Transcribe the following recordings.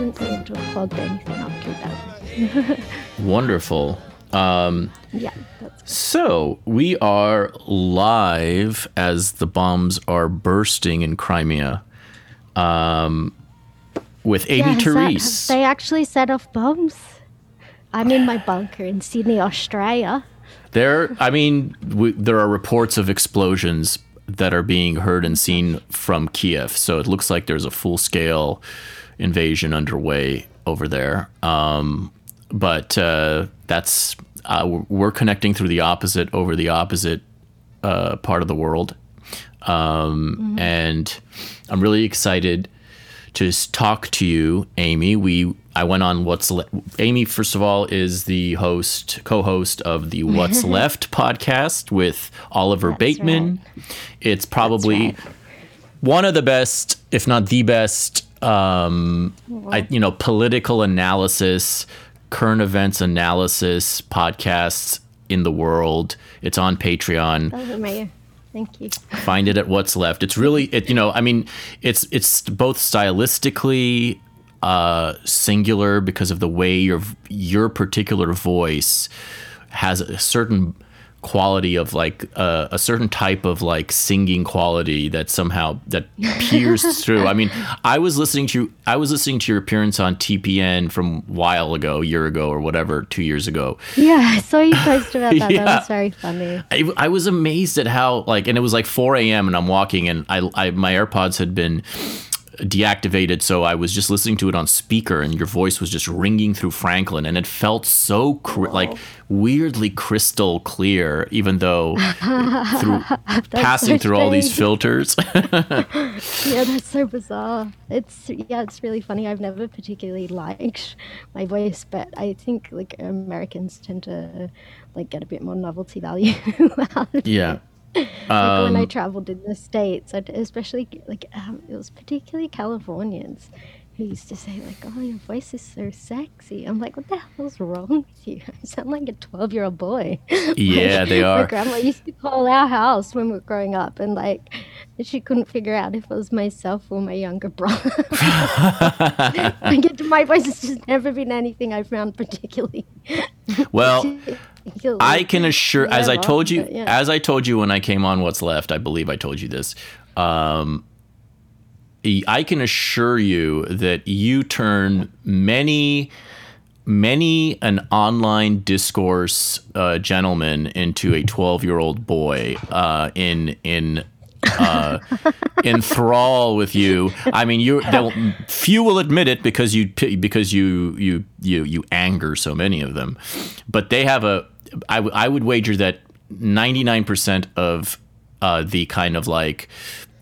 Okay, it hasn't plugged anything that. Wonderful. Um, Yeah, that's so we are live as the bombs are bursting in Crimea. Um, with Amy yeah, that- Therese. have they actually set off bombs. I'm in my bunker in Sydney, Australia. There, I mean, w there are reports of explosions that are being heard and seen from Kiev. So it looks like there's a full scale invasion underway over there. Um, but uh, that's uh, we're- connecting through the opposite over the opposite uh, part of the world, um, and I'm really excited to talk to you, Amy. We I went on what's Le- Amy. First of all, is the host, co-host of the What's Left podcast with Oliver Bateman. It's probably right. one of the best, if not the best, um, I, you know, political analysis, current events analysis podcasts in the world. It's on Patreon That was my Thank you. find it at what's left it's really it you know i mean it's it's both stylistically uh singular because of the way your your particular voice has a certain quality of like uh, a certain type of like singing quality that somehow that pierced through i mean i was listening to i was listening to your appearance on tpn from a while ago a year ago or whatever two years ago Yeah, I saw you post about that. Yeah. That was very funny. I, I was amazed at how like and it was like 4 a.m and i'm walking and I, I my airpods had been deactivated so i was just listening to it on speaker and your voice was just ringing through franklin and it felt so cr- like weirdly crystal clear even though through passing so through all these filters. Yeah, that's so bizarre. It's yeah, it's really funny. I've never particularly liked my voice, but I think like Americans tend to like get a bit more novelty value yeah Like when I Um, traveled in the states, I'd, especially like um, it was particularly Californians who used to say like, "Oh, your voice is so sexy." I'm like, "What the hell's wrong with you? You sound like a 12 year old boy." yeah they are. My grandma used to call our house when we were growing up, and like she couldn't figure out if it was myself or my younger brother. like, it- my voice has just never been anything I found particularly. well particularly I can assure, as I told you, but yeah. as I told you when I came on What's Left, I believe I told you this. Um, I can assure you that you turn many, many an online discourse uh, gentleman into a twelve-year-old boy uh, in in uh, enthrall with you. I mean, you few will admit it because you because you you you you anger so many of them, but they have a. I, w- I would wager that ninety nine percent of uh, the kind of like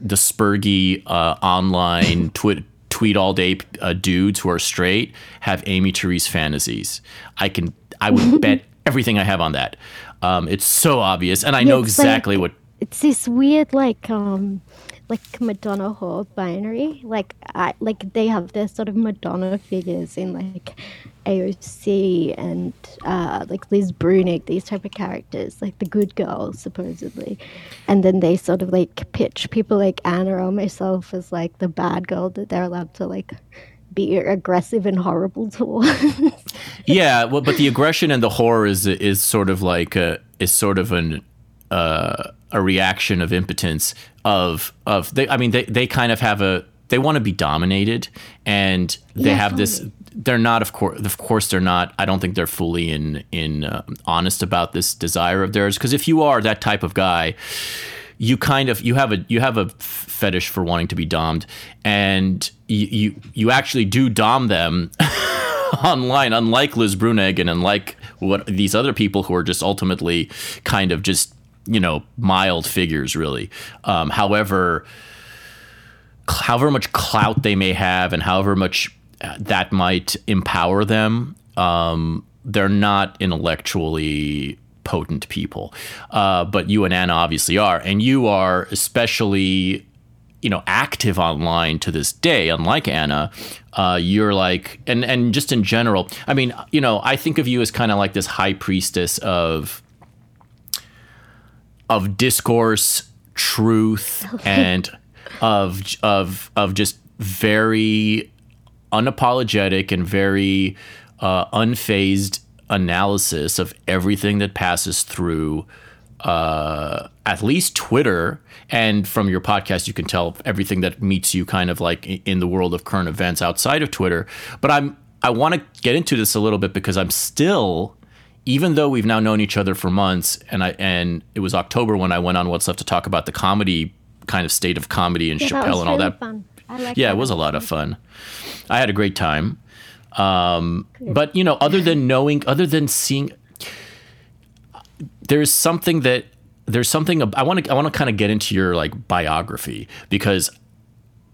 the spurgy uh, online tweet tweet all day uh, dudes who are straight have Amy Therese fantasies. I can I would bet everything I have on that. Um, it's so obvious, and I know it's like- exactly what. It's this weird like um like Madonna whore binary. Like I like they have their sort of Madonna figures in like AOC and uh like Liz Bruenig, these type of characters, like the good girls supposedly. And then they sort of like pitch people like Anna or myself as like the bad girl that they're allowed to like be aggressive and horrible towards. yeah, well, but the aggression and the horror is is sort of like a, is sort of an uh, a reaction of impotence of of they. I mean, they they kind of have a they want to be dominated, and they Yeah, have this. They're not, of course, of course, they're not. I don't think they're fully in in uh, honest about this desire of theirs. Because if you are that type of guy, you kind of you have a you have a fetish for wanting to be domed, and you you, you actually do dom them online, unlike Liz Bruenig and unlike what these other people who are just ultimately kind of just you know mild figures, really. Um, however, however much clout they may have, and however much uh, that might empower them, um, they're not intellectually potent people. Uh, but you and Anna obviously are, and you are especially you know active online to this day unlike anna uh, you're like and and just in general i mean you know i think of you as kind of like this high priestess of of discourse truth and of of of just very unapologetic and very uh, unfazed analysis of everything that passes through uh, at least Twitter. And from your podcast, you can tell everything that meets you kind of like in the world of current events outside of Twitter. But I'm I want to get into this a little bit because I'm still, even though we've now known each other for months, and I and it was October when I went on What's Left to talk about the comedy kind of state of comedy and Yeah, Chappelle and all really that. Fun. I like Yeah, that. it was a lot of fun. I had a great time. Um, but you know, other than knowing, other than seeing, there's something that there's something I want to I want to kind of get into your like biography because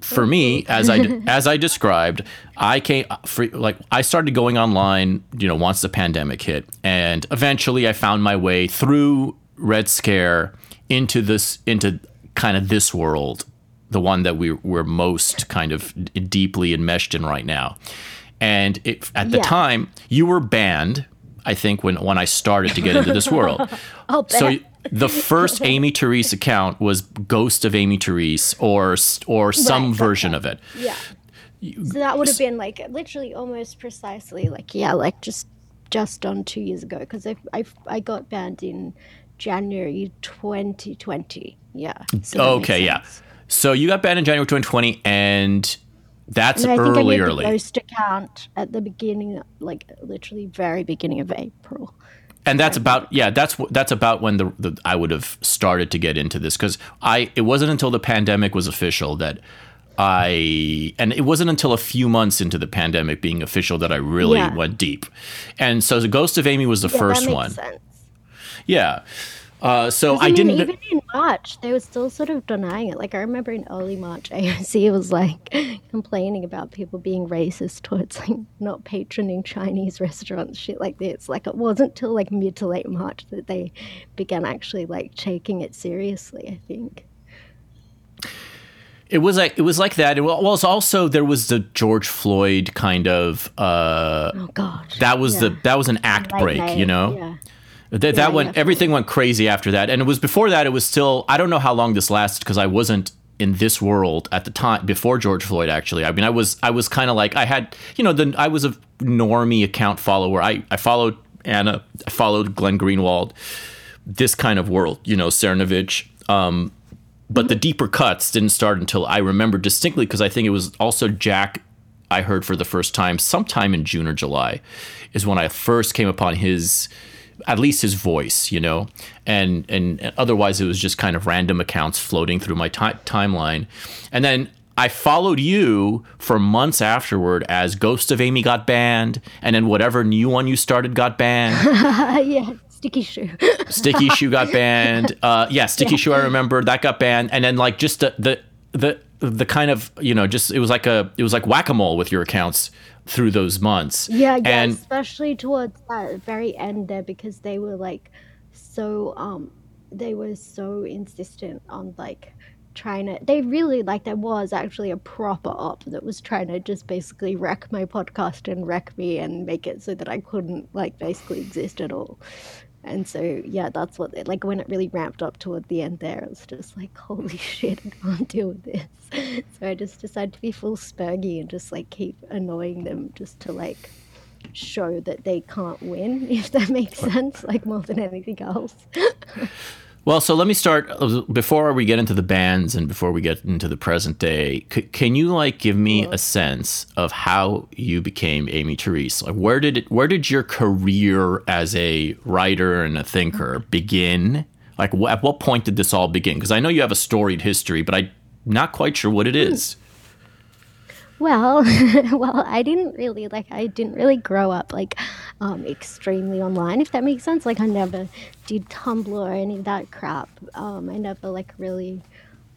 for me as I as I described I came uh, for, like I started going online you know once the pandemic hit and eventually I found my way through Red Scare into this into kind of this world the one that we we're most kind of d- deeply enmeshed in right now and it, at the Yeah. time you were banned I think when when I started to get into this world Oh, so. The first Amy Therese account was Ghost of Amy Therese or or some Right, version of it. Yeah. So that would have been like literally almost precisely like yeah, like just just on two years ago because I, I I got banned in January 2020. Yeah. So Okay, yeah. So you got banned in January 2020 and that's And I think early I made early. the ghost account at the beginning, like literally very beginning of April. And that's about yeah that's that's about when the, the I would have started to get into this cuz I it wasn't until the pandemic was official that I and it wasn't until a few months into the pandemic being official that I really Yeah. went deep. And so the Ghost of Amy was the Yeah, first one. Sense. Yeah. Uh, so I mean, didn't even in March, they were still sort of denying it. Like I remember in early March, AOC was like complaining about people being racist towards like not patroning Chinese restaurants, shit like this. Like it wasn't till like mid to late March that they began actually like taking it seriously. I think. It was like it was like that. It was also there was the George Floyd kind of uh, Oh God. that was the that was an act break, you know. Yeah. That, Yeah, that went yeah, everything went crazy after that, and it was before that. It was still I don't know how long this lasted because I wasn't in this world at the time before George Floyd. Actually, I mean I was I was kind of like I had you know the I was a normie account follower. I I followed Anna, I followed Glenn Greenwald, this kind of world, you know Cernovich. Um, but the deeper cuts didn't start until I remember distinctly because I think it was also Jack I heard for the first time sometime in June or July is when I first came upon his at least his voice, you know, and and otherwise it was just kind of random accounts floating through my ti- timeline, and then I followed you for months afterward as Ghost of Amy got banned, and then whatever new one you started got banned. yeah. Sticky shoe. Sticky Shoe got banned. Uh, yeah, Sticky Shoe. I remember that got banned, and then like just the the the the kind of you know just it was like a it was like whack a mole with your accounts through those months. Yeah, yeah, and especially towards that very end there because they were like so um they were so insistent on like trying to they really like there was actually a proper op that was trying to just basically wreck my podcast and wreck me and make it so that I couldn't like basically exist at all. And so yeah, that's what it, like when it really ramped up toward the end there, it was just like holy shit, I can't deal with this. So I just decided to be full spurgy and just like keep annoying them just to like show that they can't win, if that makes sense, like more than anything else. Well, so let me start uh, before we get into the bands and before we get into the present day. C- can you like give me a sense of how you became Amy Therese? Like where did it, where did your career as a writer and a thinker mm-hmm. begin? Like wh- at what point did this all begin? Because I know you have a storied history, but I'm not quite sure what it hmm. is. Well, well, I didn't really like. I didn't really grow up like um, extremely online, if that makes sense. Like I never did Tumblr or any of that crap. Um, I never like really.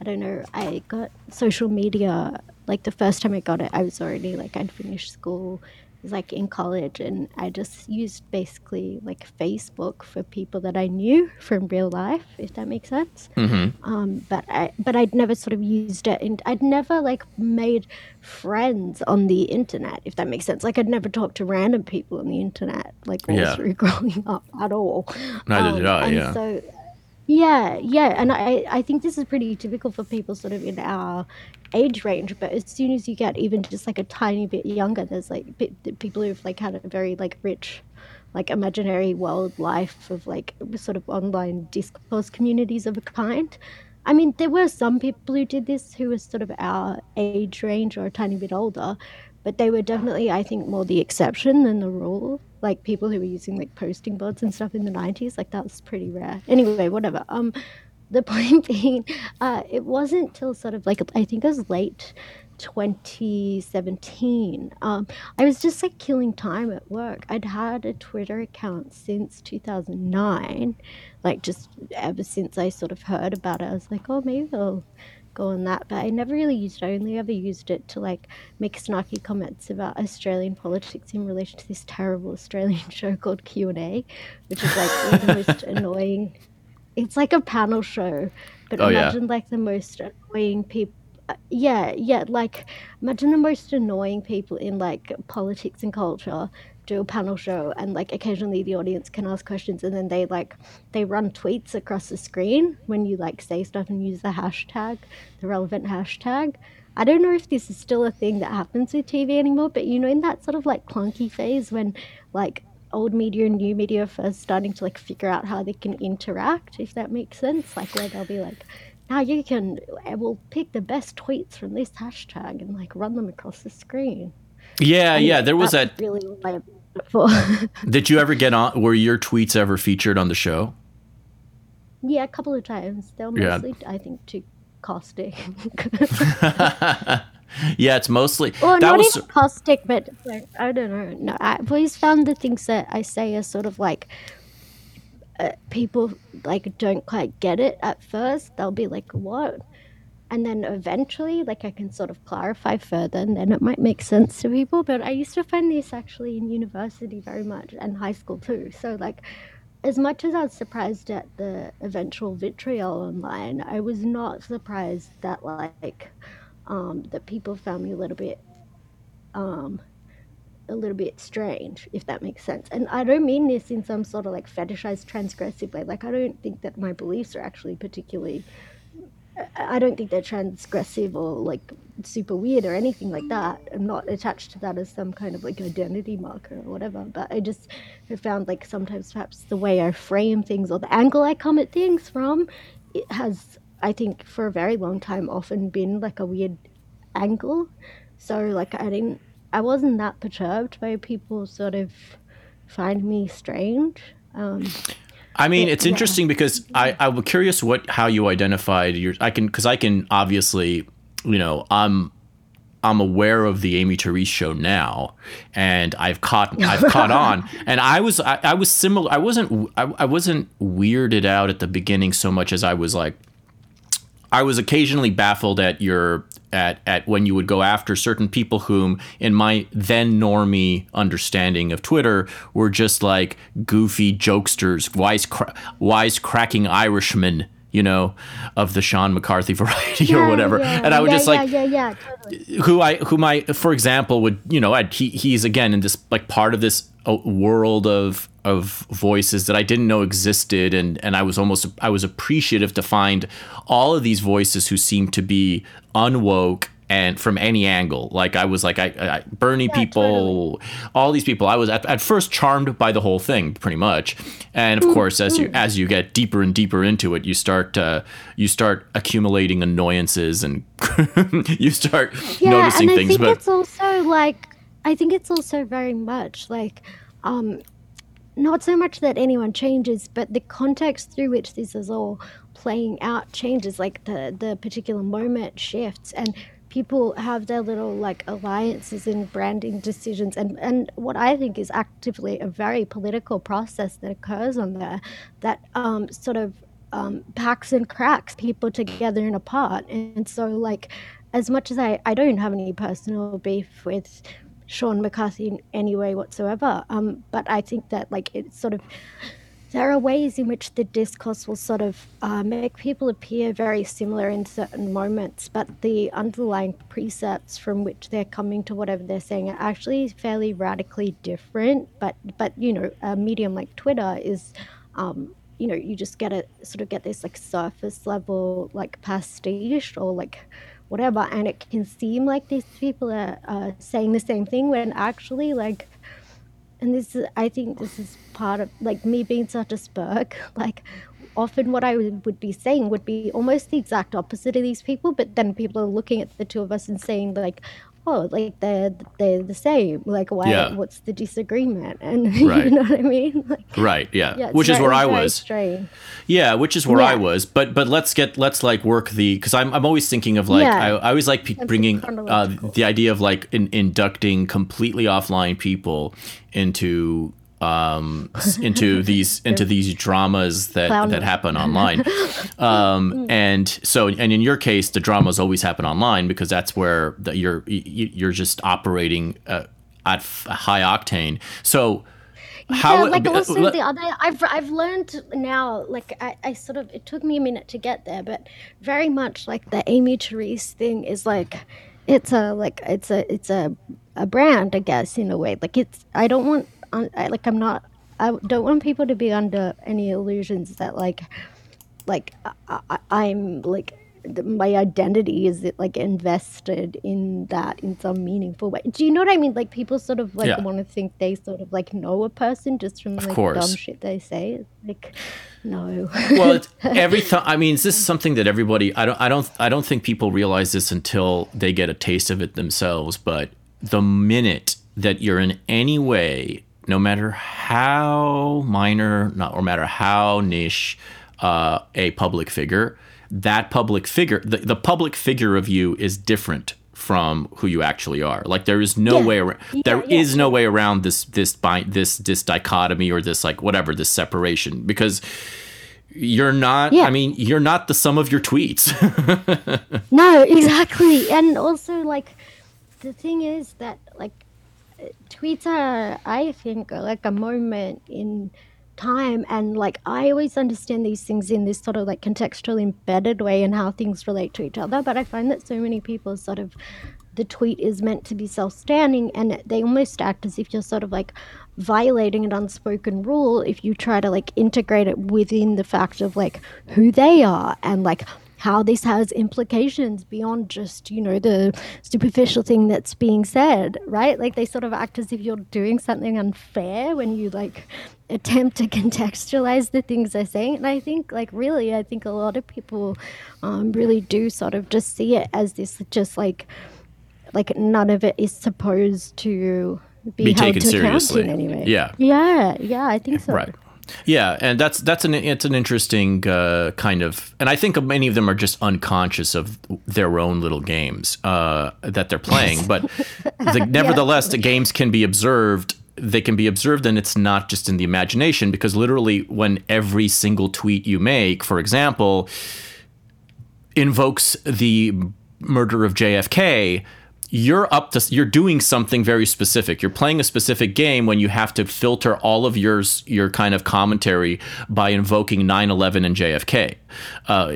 I don't know. I got social media like the first time I got it. I was already like I'd finished school. Was like in college, and I just used basically like Facebook for people that I knew from real life, if that makes sense um, but I but I'd never sort of used it, and I'd never like made friends on the internet, if that makes sense. Like I'd never talked to random people on the internet, like all Yeah. through growing up at all. Neither did I, yeah. So Yeah, yeah, and I I think this is pretty typical for people sort of in our age range. But as soon as you get even just like a tiny bit younger, there's like people who've like had a very like rich, like imaginary world life of like sort of online discourse communities of a kind. I mean, there were some people who did this who were sort of our age range or a tiny bit older, but they were definitely, I think, more the exception than the rule. Like people who were using like posting boards and stuff in the '90s, like that was pretty rare. Anyway, whatever. Um, the point being, uh, it wasn't till sort of like I think it was late 2017. Um, I was just like killing time at work. I'd had a Twitter account since 2009, like just ever since I sort of heard about it. I was like, oh, maybe I'll go on that, but I never really used it. I only ever used it to like make snarky comments about Australian politics in relation to this terrible Australian show called Q and A, which is like the most annoying. It's like a panel show, but oh, imagine yeah. like the most annoying people. Uh, yeah, yeah, like imagine the most annoying people in like politics and culture do a panel show and like occasionally the audience can ask questions and then they like they run tweets across the screen when you like say stuff and use the hashtag the relevant hashtag i don't know if this is still a thing that happens with tv anymore but you know in that sort of like clunky phase when like old media and new media are first starting to like figure out how they can interact if that makes sense like where they'll be like now you can eh, we'll pick the best tweets from this hashtag and like run them across the screen yeah, yeah. There was that. Really, Did you ever get on? Were your tweets ever featured on the show? Yeah, a couple of times. They're mostly, yeah. I think, too caustic. yeah, it's mostly. Well, that not was even caustic, but like, I don't know. No, I've always found the things that I say are sort of like uh, people like don't quite get it at first. They'll be like, "What?" And then eventually like i can sort of clarify further and then it might make sense to people but i used to find this actually in university very much and high school too so like as much as i was surprised at the eventual vitriol online i was not surprised that like um, that people found me a little bit um, a little bit strange, if that makes sense. And I don't mean this in some sort of like fetishized transgressive way. Like I don't think that my beliefs are actually particularly I don't think they're transgressive or like super weird or anything like that. I'm not attached to that as some kind of like identity marker or whatever. But I just have found like sometimes perhaps the way I frame things or the angle I come at things from, it has I think for a very long time often been like a weird angle. So like I didn't I wasn't that perturbed by people sort of find me strange. Um, I mean, it's interesting because I I'm curious what how you identified your I can because I can obviously you know I'm I'm aware of the Amy Therese show now, and I've caught I've caught on, and I was I, I was similar. I wasn't I, I wasn't weirded out at the beginning so much as I was like I was occasionally baffled at your at at when you would go after certain people whom in my then normie understanding of Twitter were just like goofy jokesters, wise wise cracking Irishmen you know, of the Sean McCarthy variety yeah, or whatever. Yeah, and I would yeah, just like, totally. who I, who I, for example, would, you know, I'd, he, he's again in this like part of this uh, world of, of voices that I didn't know existed. And, and I was almost, I was appreciative to find all of these voices who seemed to be unwoke and from any angle like i was like i, I bernie yeah, people totally. all these people i was at, at, first charmed by the whole thing pretty much and of course as you as you get deeper and deeper into it you start uh, you start accumulating annoyances and you start yeah, noticing and things I think but it's also like i think it's also very much like um not so much that anyone changes but the context through which this is all playing out changes like the the particular moment shifts and people have their little like alliances and branding decisions. And and what i think is actively a very political process that occurs on there that um, sort of um, packs and cracks people together and apart. And so like as much as i i don't have any personal beef with sean mccarthy in any way whatsoever um, but i think that like it's sort of there are ways in which the discourse will sort of uh, make people appear very similar in certain moments, but the underlying precepts from which they're coming to whatever they're saying are actually fairly radically different. But but you know, a medium like Twitter is um, you know you just get a sort of get this like surface level like pastiche or like whatever and it can seem like these people are uh, saying the same thing when actually like and this is i think this is part of like me being such a spurk like often what i would be saying would be almost the exact opposite of these people but then people are looking at the two of us and saying like oh, like they're they're the same. Like, why? Yeah. What's the disagreement? And right. you know what I mean? Like, right. Yeah. yeah which very, is where I was. Strange. Yeah, which is where yeah. I was. But but let's get let's like work the because I'm I'm always thinking of like I, I always like p- bringing uh, the idea of like in, inducting completely offline people into um, into these into these dramas that Clown. that happen online. Um, and so, and in your case, the dramas always happen online because that's where the, you're you're just operating uh, at high octane. So. How, yeah, like also uh, the other I've I've learned now like I, I sort of it took me a minute to get there but very much like the Amy Therese thing is like it's a like it's a it's a a brand I guess in a way like it's I don't want I, like I'm not. I don't want people to be under any illusions that like, like I, I'm like my identity is it like invested in that in some meaningful way. Do you know what I mean? Like people sort of like yeah. want to think they sort of like know a person just from like dumb shit they say. like no. well, it's every th- I mean, this is something that everybody. I don't. I don't. I don't think people realize this until they get a taste of it themselves. But the minute that you're in any way no matter how minor, not or matter how niche uh, a public figure, that public figure, the, the public figure of you is different from who you actually are. Like there is no yeah. way around, yeah, there yeah, is no way around this this this this dichotomy or this like whatever this separation because you're not i mean you're not the sum of your tweets no exactly and also like the thing is that like tweets are, I think, like a moment in time and like i always understand these things in this sort of like contextual embedded way and how things relate to each other but i find that so many people sort of the tweet is meant to be self-standing and they almost act as if you're sort of like violating an unspoken rule if you try to like integrate it within the fact of like who they are and like how this has implications beyond just, you know, the superficial thing that's being said, right? Like they sort of act as if you're doing something unfair when you like attempt to contextualize the things they're saying. And I think, like, really, I think a lot of people um, really do sort of just see it as this just like, like none of it is supposed to be, be taken seriously in any way. Yeah. Yeah. Yeah. I think so. Right. Yeah, and that's that's an it's an interesting uh, kind of, and I think many of them are just unconscious of their own little games uh, that they're playing. But the, nevertheless, yeah. the games can be observed. They can be observed, and it's not just in the imagination because literally, when every single tweet you make, for example, invokes the murder of JFK you're up to you're doing something very specific. You're playing a specific game when you have to filter all of yours your kind of commentary by invoking 9-11 and jfk uh,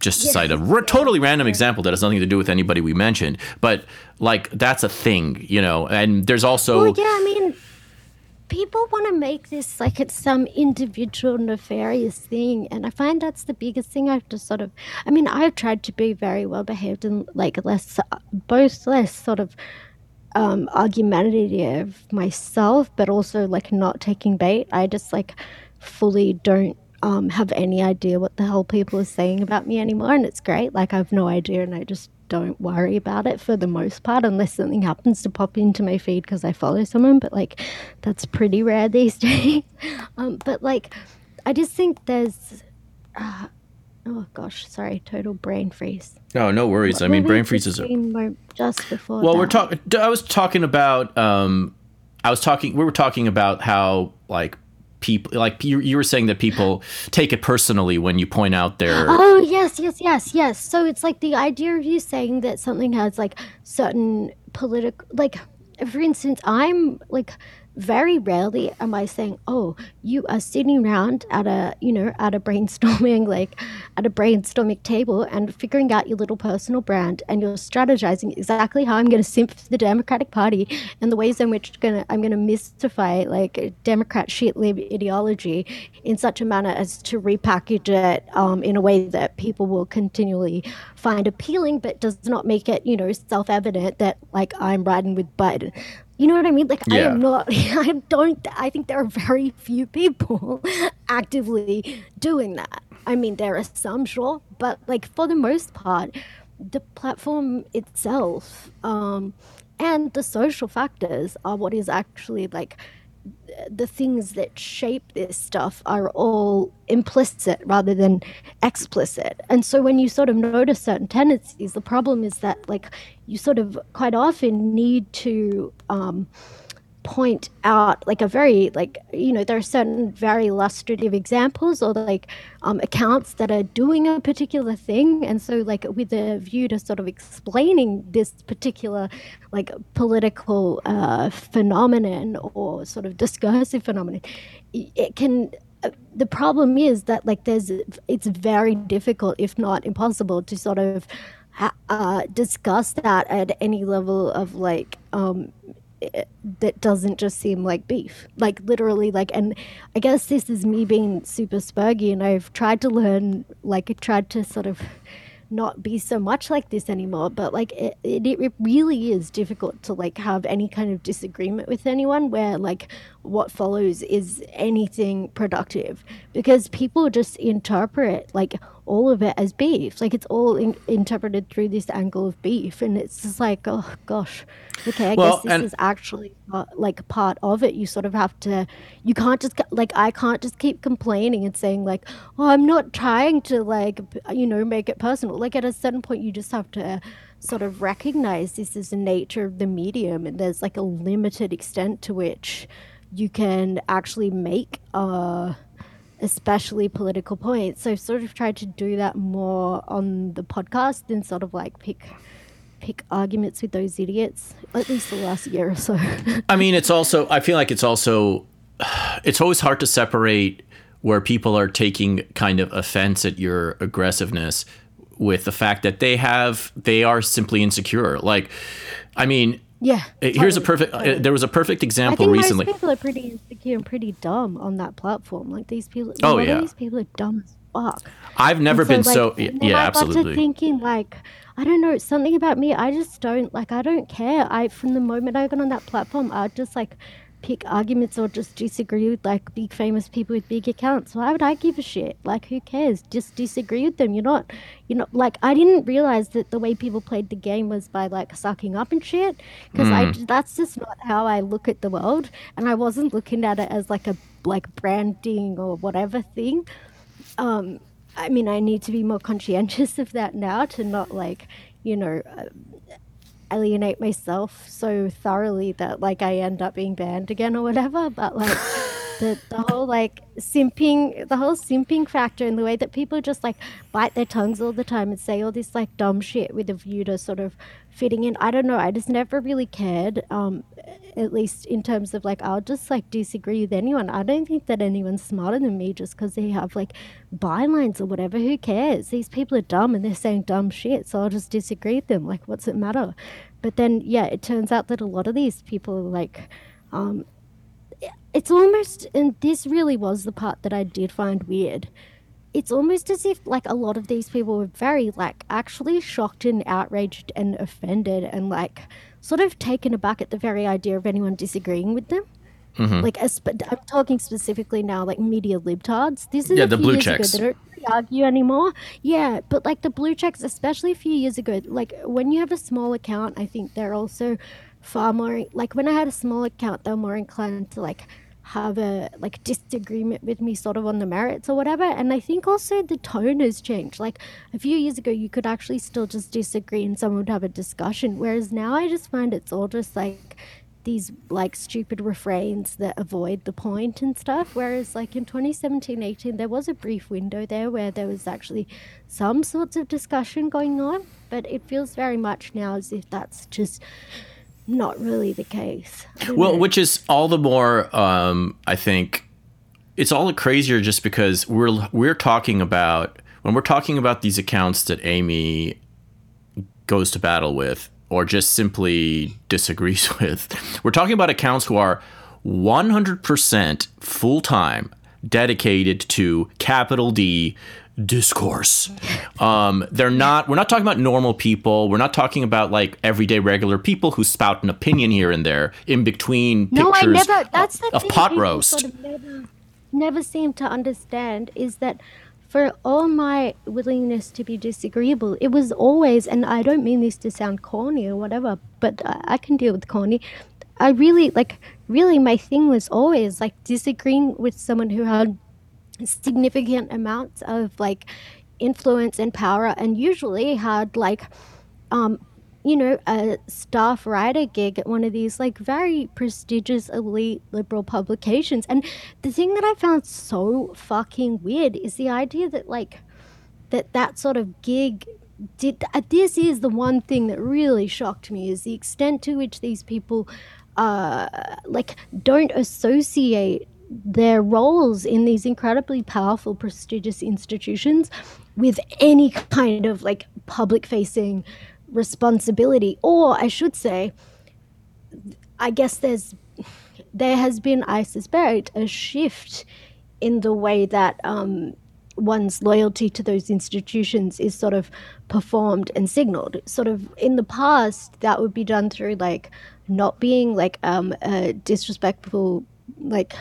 just to cite a r- totally random example that has nothing to do with anybody we mentioned but like that's a thing you know and there's also well, yeah i mean people want to make this like it's some individual nefarious thing and i find that's the biggest thing i've just sort of i mean i've tried to be very well behaved and like less both less sort of um argumentative myself but also like not taking bait. I just like fully don't um, have any idea what the hell people are saying about me anymore and it's great. Like i've no idea and i just don't worry about it for the most part unless something happens to pop into my feed because I follow someone, but like that's pretty rare these days. um, but like, I just think there's, uh, oh gosh, sorry, total brain freeze. No, no worries. What I mean, brain freezes are just before. Well, that. we're talking. I was talking about. Um, I was talking. We were talking about how like people like you, you were saying that people take it personally when you point out their oh yes yes yes yes. So it's like the idea of you saying that something has like certain political like for instance i'm like very rarely am I saying, "Oh, you are sitting around at a, you know, at a brainstorming like at a brainstorming table and figuring out your little personal brand and you're strategizing exactly how I'm going to simp the Democratic Party and the ways in which gonna, I'm going to mystify like Democrat shit lib ideology in such a manner as to repackage it um, in a way that people will continually find appealing, but does not make it, you know, self-evident that like I'm riding with Biden. You know what I mean? Like I am not. I don't. I think there are very few people actively doing that. I mean, there are some, sure, but like for the most part, the platform itself um, and the social factors are what is actually like the things that shape this stuff are all implicit rather than explicit. And so when you sort of notice certain tendencies, the problem is that like you sort of quite often need to um, point out like a very like you know there are certain very illustrative examples or like um, accounts that are doing a particular thing. And so like with a view to sort of explaining this particular like political uh, phenomenon or sort of discursive phenomenon it can uh, the problem is that like there's it's very difficult if not impossible to sort of uh, discuss that at any level of like um, that doesn't just seem like beef. Like literally like and i guess this is me being super spurgy and i've tried to learn like i tried to sort of not be so much like this anymore but like it, it, it really is difficult to like have any kind of disagreement with anyone where like what follows is anything productive. Because people just interpret like all of it as beef. Like it's all in, interpreted through this angle of beef and it's just like oh gosh. Okay i Well, guess this and- is actually uh, like part of it. You sort of have to you can't just like i can't just keep complaining and saying like oh i'm not trying to like you know make it personal. Like at a certain point you just have to sort of recognize this is the nature of the medium and there's like a limited extent to which you can actually make uh especially political points so i've sort of tried to do that more on the podcast than sort of like pick pick arguments with those idiots at least the last year or so I mean, it's also. I feel like it's also. It's always hard to separate where people are taking kind of offense at your aggressiveness with the fact that they have they are simply insecure. Like, I mean, yeah here's a totally, perfect. Uh, there was a perfect example I think recently. most people are pretty insecure and pretty dumb on that platform. Like these people, Oh, yeah. these people are dumb as fuck. I've never And been like, so. then Yeah, I absolutely. thinking like, I don't know, something about me. I just don't like. I don't care. I from the moment I got on that platform, I just like pick arguments or just disagree with like big famous people with big accounts. Why would I give a shit? Like who cares? Just disagree with them. You're not, you know, like I didn't realize that the way people played the game was by like sucking up and shit. Because I that's just not how I look at the world, and I wasn't looking at it as like a like branding or whatever thing. Um, I mean, I need to be more conscientious of that now to not like, you know, uh, alienate myself so thoroughly that like I end up being banned again or whatever. But like the the whole like simping, the whole simping factor and the way that people just like bite their tongues all the time and say all this like dumb shit with a view to sort of fitting in. I don't know. I just never really cared. Um, at least in terms of like I'll just like disagree with anyone. I don't think that anyone's smarter than me just because they have like bylines or whatever. Who cares? These people are dumb and they're saying dumb shit, so I'll just disagree with them. Like, what's it matter? But then, yeah, it turns out that a lot of these people are like, um, it's almost, and this really was the part that I did find weird. It's almost as if like a lot of these people were very like actually shocked and outraged and offended and like sort of taken aback at the very idea of anyone disagreeing with them. Mm-hmm. Like, I'm talking specifically now, like media libtards. This is Yeah, the blue checks. ago. They don't really argue anymore. Yeah, but like the blue checks, especially a few years ago, like when you have a small account, I think they're also far more like when I had a small account, they're more inclined to like have a like disagreement with me sort of on the merits or whatever. And i think also the tone has changed. Like a few years ago you could actually still just disagree and someone would have a discussion. Whereas now i just find it's all just like these like stupid refrains that avoid the point and stuff. Whereas like in 2017 18 there was a brief window there where there was actually some sorts of discussion going on. But it feels very much now as if that's just not really the case. Well, which is all the more, um, I think, it's all the crazier just because we're we're talking about when we're talking about these accounts that Amy goes to battle with or just simply disagrees with. We're talking about accounts who are 100% full time dedicated to capital D discourse. Um, they're not. We're not talking about normal people. We're not talking about like everyday regular people who spout an opinion here and there in between no, pictures I never, that's the of pot roast. Sort of never, never seem to understand is that for all my willingness to be disagreeable, it was always, and I don't mean this to sound corny or whatever, but I, I can deal with corny. I really like really my thing was always like disagreeing with someone who had significant amounts of like influence and power and usually had like um you know a staff writer gig at one of these like very prestigious elite liberal publications. And the thing that i found so fucking weird is the idea that like that that sort of gig did uh, this is the one thing that really shocked me is the extent to which these people uh, like don't associate their roles in these incredibly powerful, prestigious institutions with any kind of like public facing responsibility. Or I should say, I guess there's there has been, I suspect, a shift in the way that um, one's loyalty to those institutions is sort of performed and signaled. Sort of in the past, that would be done through like not being like um, a disrespectful like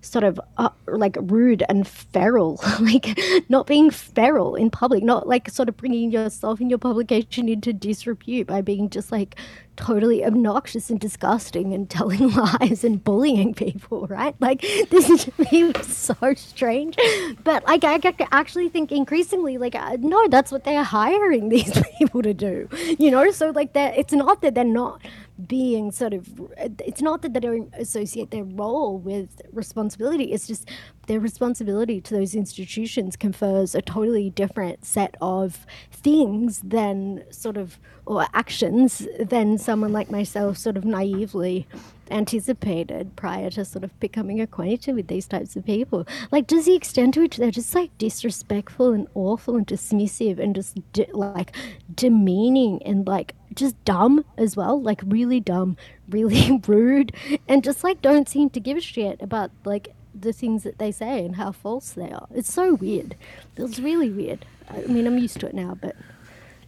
sort of uh, like rude and feral like not being feral in public not like sort of bringing yourself and your publication into disrepute by being just like totally obnoxious and disgusting and telling lies and bullying people right? Like this is me so strange. But like i actually think increasingly like uh, no that's what they're hiring these people to do you know? So like that it's not that they're not being sort of it's not that they don't associate their role with responsibility it's just their responsibility to those institutions confers a totally different set of things than sort of or actions than someone like myself sort of naively anticipated prior to sort of becoming acquainted with these types of people. Like, does the extent to which they're just like disrespectful and awful and dismissive and just de- like demeaning and like just dumb as well, like really dumb, really rude, and just like don't seem to give a shit about like the things that they say and how false they are. It's so weird. It's really weird. I mean, I'm used to it now, but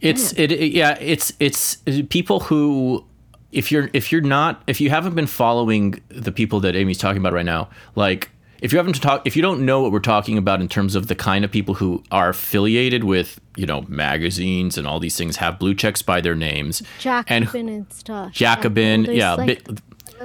it's it, it yeah, it's it's people who if you're if you're not if you haven't been following the people that Amy's talking about right now, like if you haven't talk if you don't know what we're talking about in terms of the kind of people who are affiliated with you know magazines and all these things have blue checks by their names. Jacobin and, and stuff. Jacobin yeah, like,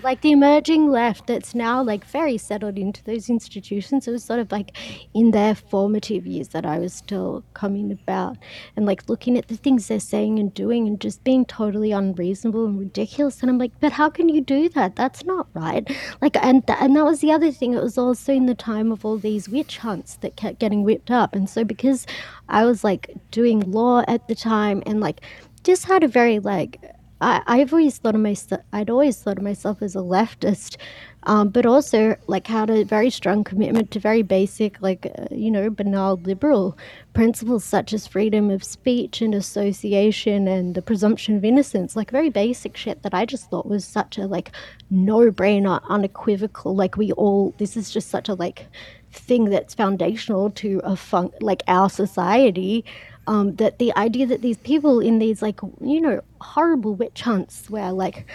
like the emerging left that's now like very settled into those institutions. It was sort of like in their formative years that I was still coming about and like looking at the things they're saying and doing and just being totally unreasonable and ridiculous. And I'm like, but how can you do that? That's not right. Like, and th- and that was the other thing. It was also in the time of all these witch hunts that kept getting whipped up. And so because I was like doing law at the time and like just had a very like I, I've always thought of myself. I'd always thought of myself as a leftist, um, but also like had a very strong commitment to very basic, like uh, you know, banal liberal principles such as freedom of speech and association and the presumption of innocence. Like very basic shit that I just thought was such a like no-brainer, unequivocal. Like we all, this is just such a like thing that's foundational to a fun like our society um, that the idea that these people in these like you know horrible witch hunts where like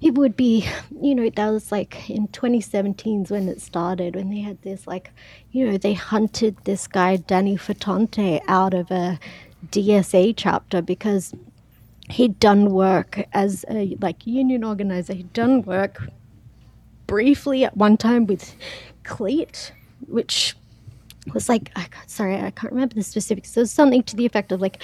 people would be you know that was like in 2017 when it started when they had this like you know they hunted this guy Danny Fetonte out of a DSA chapter because he'd done work as a like union organizer. He'd done work briefly at one time with CLEAT which was like, I, sorry, I can't remember the specifics. So something to the effect of like,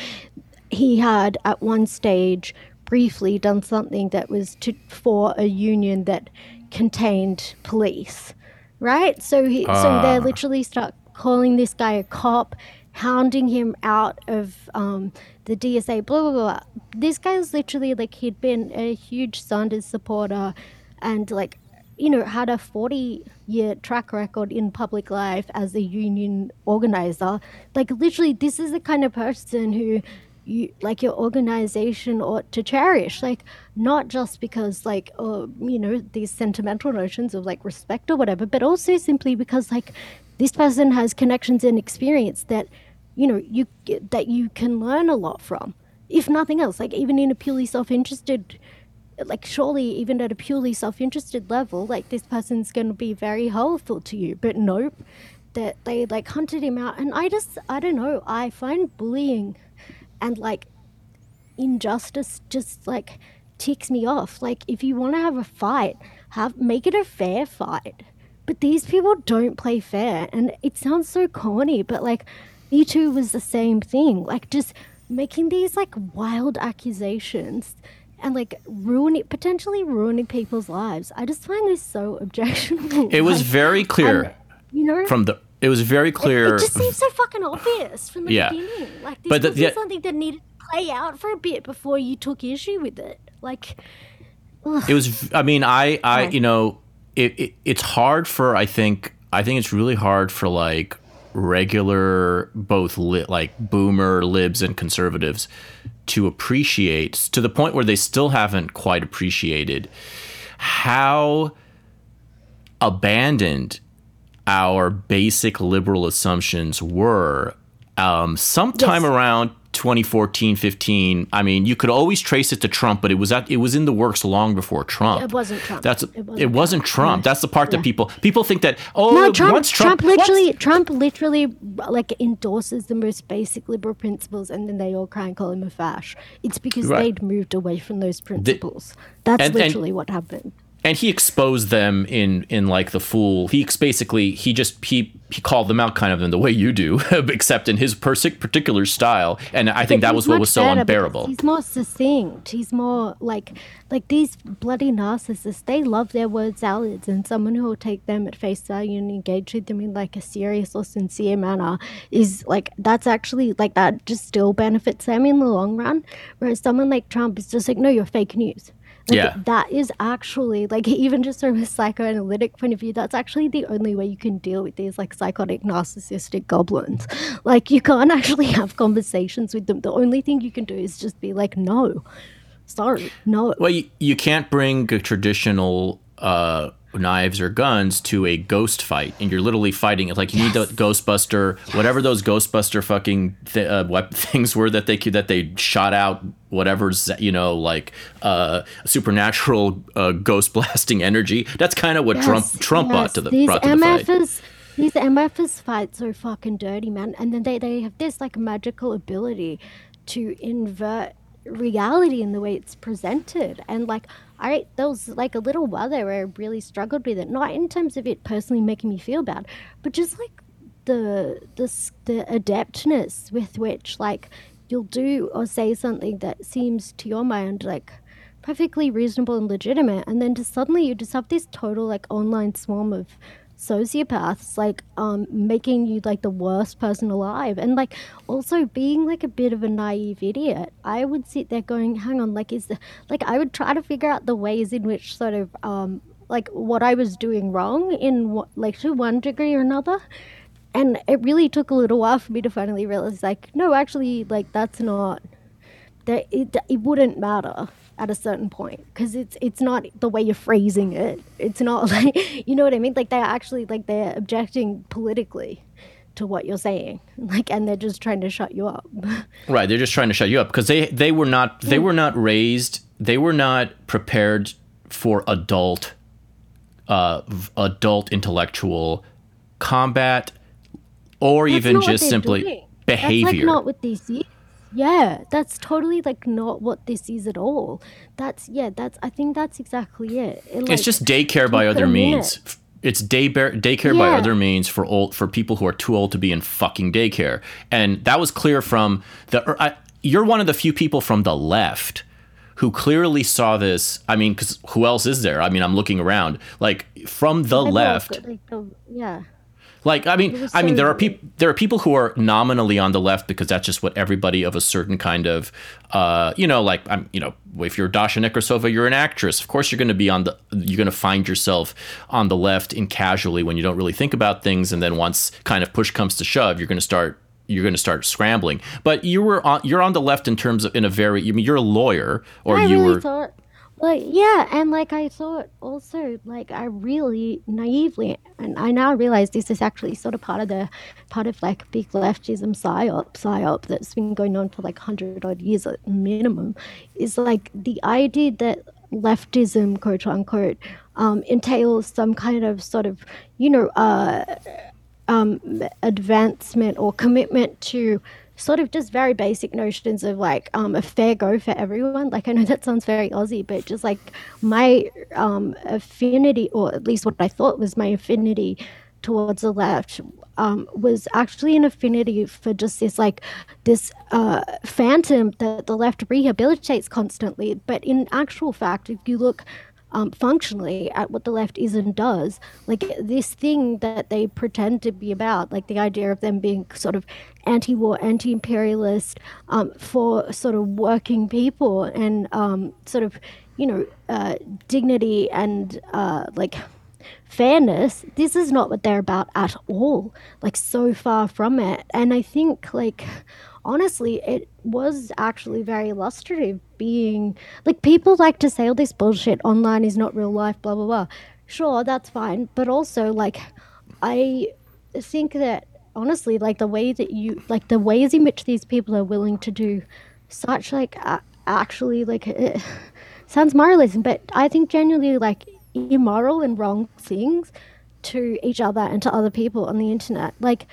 he had at one stage briefly done something that was to for a union that contained police, right? So he, uh. so they ah. literally start calling this guy a cop, hounding him out of um, the DSA, blah, blah, blah. This guy's literally like, he'd been a huge Sanders supporter and like, you know, had a 40 year track record in public life as a union organizer. Like, literally, this is the kind of person who you like your organization ought to cherish like not just because like uh, you know these sentimental notions of like respect or whatever but also simply because like this person has connections and experience that you know you that you can learn a lot from if nothing else like even in a purely self-interested like surely even at a purely self-interested level like this person's going to be very helpful to you but nope that they like hunted him out and i just i don't know i find bullying and like injustice just like ticks me off. Like if you want to have a fight, have make it a fair fight. But these people don't play fair, and it sounds so corny, but like Me Too was the same thing. Like just making these like wild accusations and like ruining potentially ruining people's lives. I just find this so objectionable. It was Like, very clear and, you know from the. It was very clear. it just seems so fucking obvious from the Yeah. beginning. Like this But the- was yeah. something that needed to play out for a bit before you took issue with it. Like, it was i mean i i you know it, it it's hard for i think i think it's really hard for like regular both li- like boomer libs and conservatives to appreciate to the point where they still haven't quite appreciated how abandoned our basic liberal assumptions were um, sometime Yes. around 2014 15 i mean you could always trace it to trump but it was at, it was in the works long before trump It wasn't Trump. that's It it wasn't wasn't, Trump. trump that's the part Yeah. that people people think that oh no, Trump, once Trump, once- literally, Trump literally like endorses the most basic liberal principles, and then they all cry and call him a fash. It's because Right. they'd moved away from those principles. That's and- and- literally what happened. And he exposed them in in like the fool he basically he just he he called them out kind of in the way you do except in his particular style and i think But that was what was so unbearable He's more succinct. He's more like like these bloody narcissists. They love their word salads, and someone who will take them at face value and engage with them in like a serious or sincere manner is like that's actually like that just still benefits them in the long run. Whereas someone like Trump is just like, no, you're fake news. Like, Yeah. that is actually like even just from a psychoanalytic point of view, that's actually the only way you can deal with these like psychotic narcissistic goblins. Like you can't actually have conversations with them. The only thing you can do is just be like, no, sorry, no. Well, you, you can't bring a traditional uh, knives or guns to a ghost fight, and you're literally fighting. It's Like you need the Ghostbuster, whatever those Ghostbuster fucking th- uh, wep- things were that they could, that they shot out. Whatever's you know like uh, supernatural uh, ghost blasting energy. That's kind of what Trump Yes, Trump brought yes. to the these brought to the fight. These MFs fights are fucking dirty, man. And then they, they have this like magical ability to invert reality in the way it's presented. And like I there was like a little while there where I really struggled with it. Not in terms of it personally making me feel bad, but just like the the the adeptness with which like you'll do or say something that seems to your mind like perfectly reasonable and legitimate and then just suddenly you just have this total like online swarm of sociopaths like um making you like the worst person alive. And like also being like a bit of a naive idiot. I would sit there going hang on like is the, like i would try to figure out the ways in which sort of um like what i was doing wrong in what like to one degree or another. And it really took a little while for me to finally realize like no actually like that's not that it, it wouldn't matter at a certain point because it's it's not the way you're phrasing it it's not like you know what i mean like they're actually like they're objecting politically to what you're saying like and they're just trying to shut you up Right, they're just trying to shut you up because they they were not they were not raised they were not prepared for adult uh adult intellectual combat or That's even just simply doing. behavior. That's like not what this is. Yeah, that's totally like not what this is at all. That's yeah, that's I think that's exactly it. It, it's just daycare by other means. minute. It's day bear, daycare by other means for old for people who are too old to be in fucking daycare, and that was clear from the. er, I, you're one of the few people from the left who clearly saw this. I mean, because who else is there? I mean, I'm looking around. Like from the like, left, like, the- yeah. Like I mean, was I mean, there are people there are people who are nominally on the left because that's just what everybody of a certain kind of, uh, you know, like I'm, you know, if you're Dasha Nekrasova, you're an actress. Of course, you're going to be on the, you're going to find yourself on the left in casually when you don't really think about things, and then once kind of push comes to shove, you're going to start you're going to start scrambling. But you were on you're on the left in terms of in a very, I mean, you're a lawyer or I you really were. thought, like, yeah, and like I thought also, like I really naively, and I now realize this is actually sort of part of the, part of like big leftism psyop, psyop that's been going on for like hundred odd years at minimum, is like the idea that leftism, quote unquote, um, entails some kind of sort of, you know, uh, um, advancement or commitment to sort of just very basic notions of like um, a fair go for everyone. Like I know that sounds very Aussie, but just like my um, affinity, or at least what I thought was my affinity towards the left, um, was actually an affinity for just this like this uh, phantom that the left rehabilitates constantly. But in actual fact, if you look um, functionally at what the left is and does. Like this thing that they pretend to be about, like the idea of them being sort of anti war, anti imperialist um, for sort of working people and um, sort of, you know, uh, dignity and uh, like fairness this is not what they're about at all like so far from it and i think like honestly it was actually very illustrative being like people like to say all this bullshit online is not real life blah blah blah. Sure that's fine but also like i think that honestly like the way that you like the ways in which these people are willing to do such like a actually like it sounds moralism but i think genuinely like immoral and wrong things to each other and to other people on the internet. Like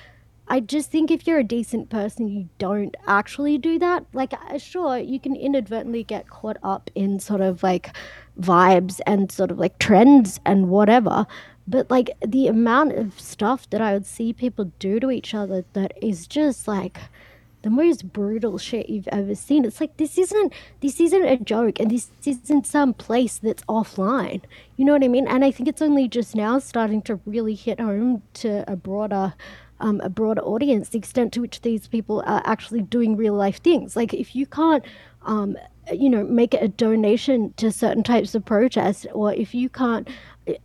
I just think if you're a decent person, you don't actually do that. Like, uh, sure, you can inadvertently get caught up in sort of like vibes and sort of like trends and whatever. But like the amount of stuff that I would see people do to each other that is just like the most brutal shit you've ever seen. It's like this isn't this isn't a joke and this isn't some place that's offline. You know what I mean? And I think it's only just now starting to really hit home to a broader um, a broader audience, the extent to which these people are actually doing real life things. Like if you can't um, you know, make a donation to certain types of protest, or if you can't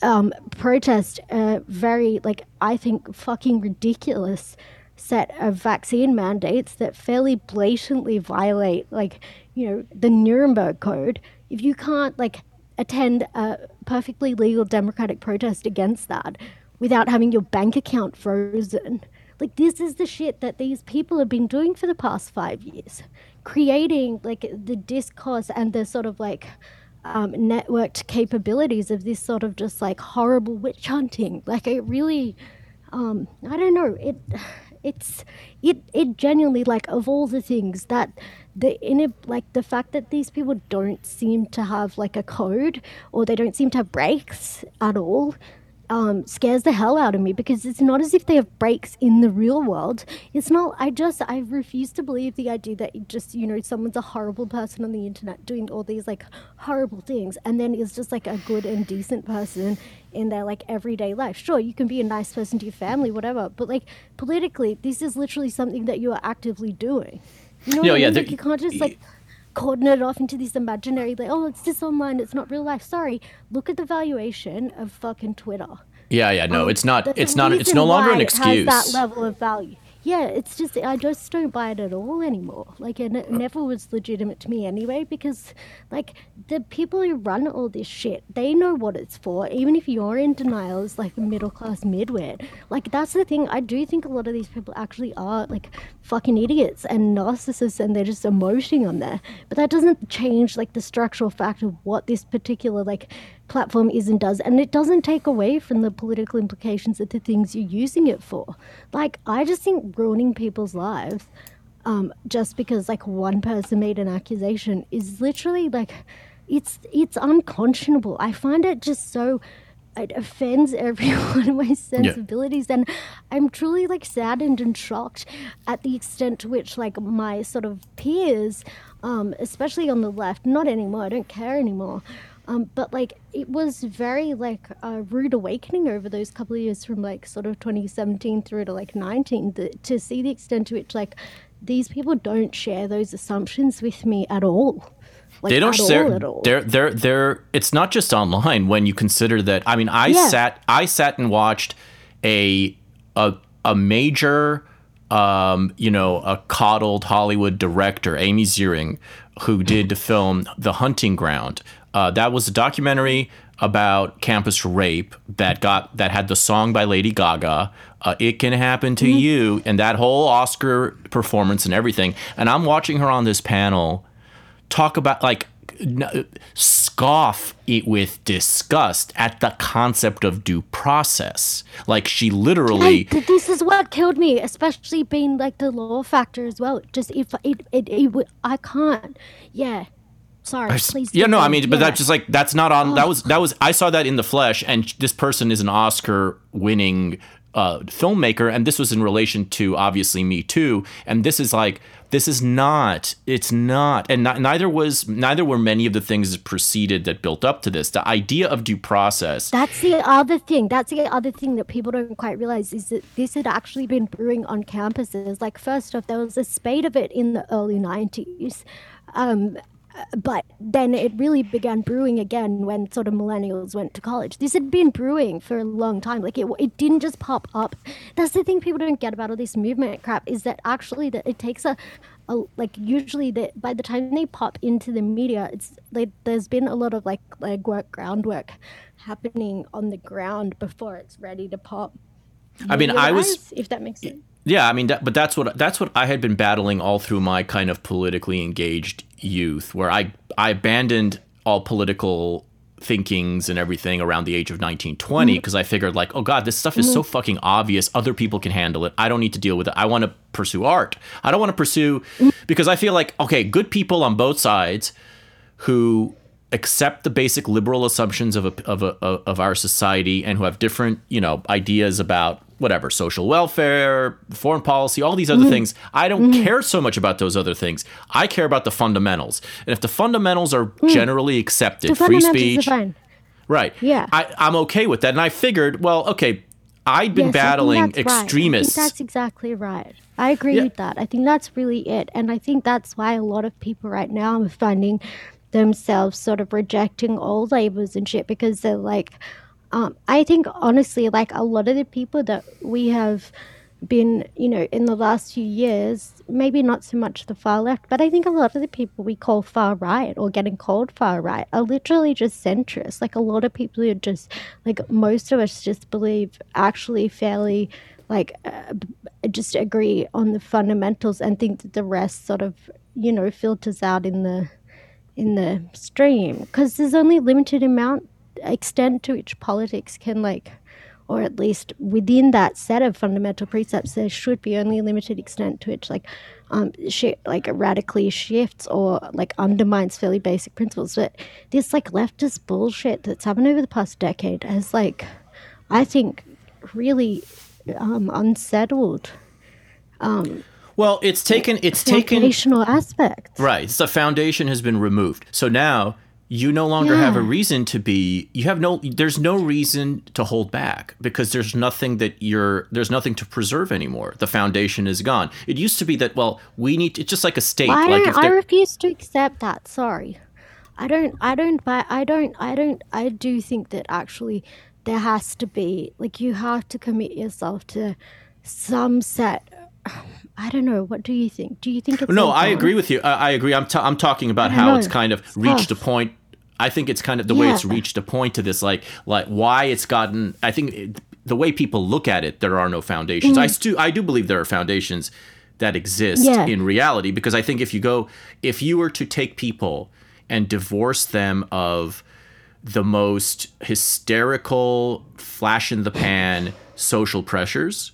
um, protest a very, like, I think, fucking ridiculous set of vaccine mandates that fairly blatantly violate, like, you know, the Nuremberg Code, if you can't, like, attend a perfectly legal democratic protest against that without having your bank account frozen. Like this is the shit that these people have been doing for the past five years, creating like the discourse and the sort of like um, networked capabilities of this sort of just like horrible witch hunting. Like it really, um, I don't know. It, it's it it genuinely like of all the things that the in it like the fact that these people don't seem to have like a code or they don't seem to have brakes at all um, scares the hell out of me because it's not as if they have brakes in the real world. It's not. I just I refuse to believe the idea that just you know someone's a horrible person on the internet doing all these like horrible things and then is just like a good and decent person in their like everyday life. Sure, you can be a nice person to your family, whatever, but like politically, this is literally something that you are actively doing. You know, No, what I mean? Like, you can't just like coordinate it off into this imaginary like oh it's just online it's not real life sorry look at the valuation of fucking twitter Yeah, yeah, no, Um, it's not. It's not. It's no longer an excuse. Has that level of value. Yeah, it's just I just don't buy it at all anymore. Like it ne- never was legitimate to me anyway because like the people who run all this shit, they know what it's for. Even if you're in denial as like a middle class midwit. Like that's the thing. I do think a lot of these people actually are like fucking idiots and narcissists and they're just emoting on there. But that doesn't change like the structural fact of what this particular like platform is and does. And it doesn't take away from the political implications of the things you're using it for. Like i just think ruining people's lives um, just because like one person made an accusation is literally like it's it's unconscionable. I find it just so it offends every one of my sensibilities and i'm truly like saddened and shocked at the extent to which like my sort of peers um, especially on the left not anymore i don't care anymore Um, but like it was very like a rude awakening over those couple of years from like sort of 2017 through to like 19 the, to see the extent to which like these people don't share those assumptions with me at all. Like, they don't share. all, at all. They're they're they're. It's not just online. When you consider that, I mean, I Yeah. sat I sat and watched a a a major, um, you know, a coddled Hollywood director, Amy Ziering, who did the film The Hunting Ground. Uh, that was a documentary about campus rape that got that had the song by Lady Gaga. Uh, it can happen to you, and that whole Oscar performance and everything. And I'm watching her on this panel talk about like n- scoff it with disgust at the concept of due process like she literally th- this is what killed me, especially being like the law factor as well. Just if it, it, it, would I can't. Yeah, sorry. Please. yeah no i mean but Yeah. that's just like that's not on that was that was i saw that in the flesh and this person is an oscar winning uh, filmmaker and this was in relation to obviously me too and this is like this is not it's not and not, neither was neither were many of the things that preceded that built up to this the idea of due process That's the other thing. That's the other thing that people don't quite realize is that this had actually been brewing on campuses. Like, first off, there was a spate of it in the early 90s. Um, but then it really began brewing again when sort of millennials went to college. This had been brewing for a long time. Like it, it didn't just pop up. That's the thing people don't get about all this movement crap is that actually that it takes a, a like usually that by the time they pop into the media, it's like there's been a lot of like legwork, groundwork happening on the ground before it's ready to pop. i mean i was if that makes sense. Yeah, I mean, that, but that's what that's what I had been battling all through my kind of politically engaged youth, where I I abandoned all political thinkings and everything around the age of 19, 20, mm-hmm. because I figured like, oh god, this stuff is so mm-hmm. fucking obvious. Other people can handle it. I don't need to deal with it. I want to pursue art. I don't want to pursue mm-hmm. because I feel like okay, good people on both sides who accept the basic liberal assumptions of a, of a, of our society and who have different you know ideas about whatever social welfare foreign policy all these other mm-hmm. things i don't mm-hmm. care so much about those other things i care about the fundamentals and if the fundamentals are mm. generally accepted The free speech right Yeah. I, i'm okay with that and i figured well okay i'd been Yes, battling that's right. Extremists that's exactly right. I agree Yeah. with that. I think that's really it. And I think that's why a lot of people right now are finding themselves sort of rejecting all labels and shit because they're like, um, I think honestly, like a lot of the people that we have been, you know, in the last few years, maybe not so much the far left, but I think a lot of the people we call far right or getting called far right are literally just centrists. Like a lot of people who are just, like most of us just believe actually fairly, like, uh, just agree on the fundamentals and think that the rest sort of, you know, filters out in the in the stream because there's only limited amount extent to which politics can like or at least within that set of fundamental precepts there should be only a limited extent to which like um shit like radically shifts or like undermines fairly basic principles but this like leftist bullshit that's happened over the past decade has like i think really um unsettled Um, well it's taken it's taken foundational aspects Right. The foundation has been removed. So now you no longer have a reason to be you have no there's no reason to hold back because there's nothing that you're there's nothing to preserve anymore. The foundation is gone. It used to be that well, we need it's just like a state I like I refuse to accept that. Sorry, I don't. I don't. But I don't. I don't. I do think that actually there has to be like you have to commit yourself to some set. I don't know. What do you think? Do you think it's No, I agree with you. I, I agree. I'm, t- I'm talking about how know. it's kind of reached a point. I think it's kind of the way it's reached a point to this, like, like why it's gotten. I think it, the way people look at it, there are no foundations. I do, I do believe there are foundations that exist Mm. Yeah. in reality because I think if you go, if you were to take people and divorce them of the most hysterical, flash in the pan social pressures,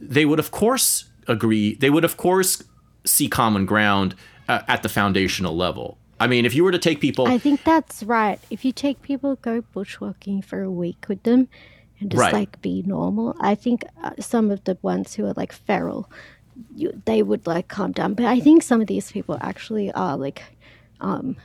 they would of course agree they would of course see common ground uh, at the foundational level i mean if you were to take people I think that's right. If you take people go bushwalking for a week with them and just Right. like be normal, I think uh, some of the ones who are like feral, you, they would like calm down. But I think some of these people actually are like, um,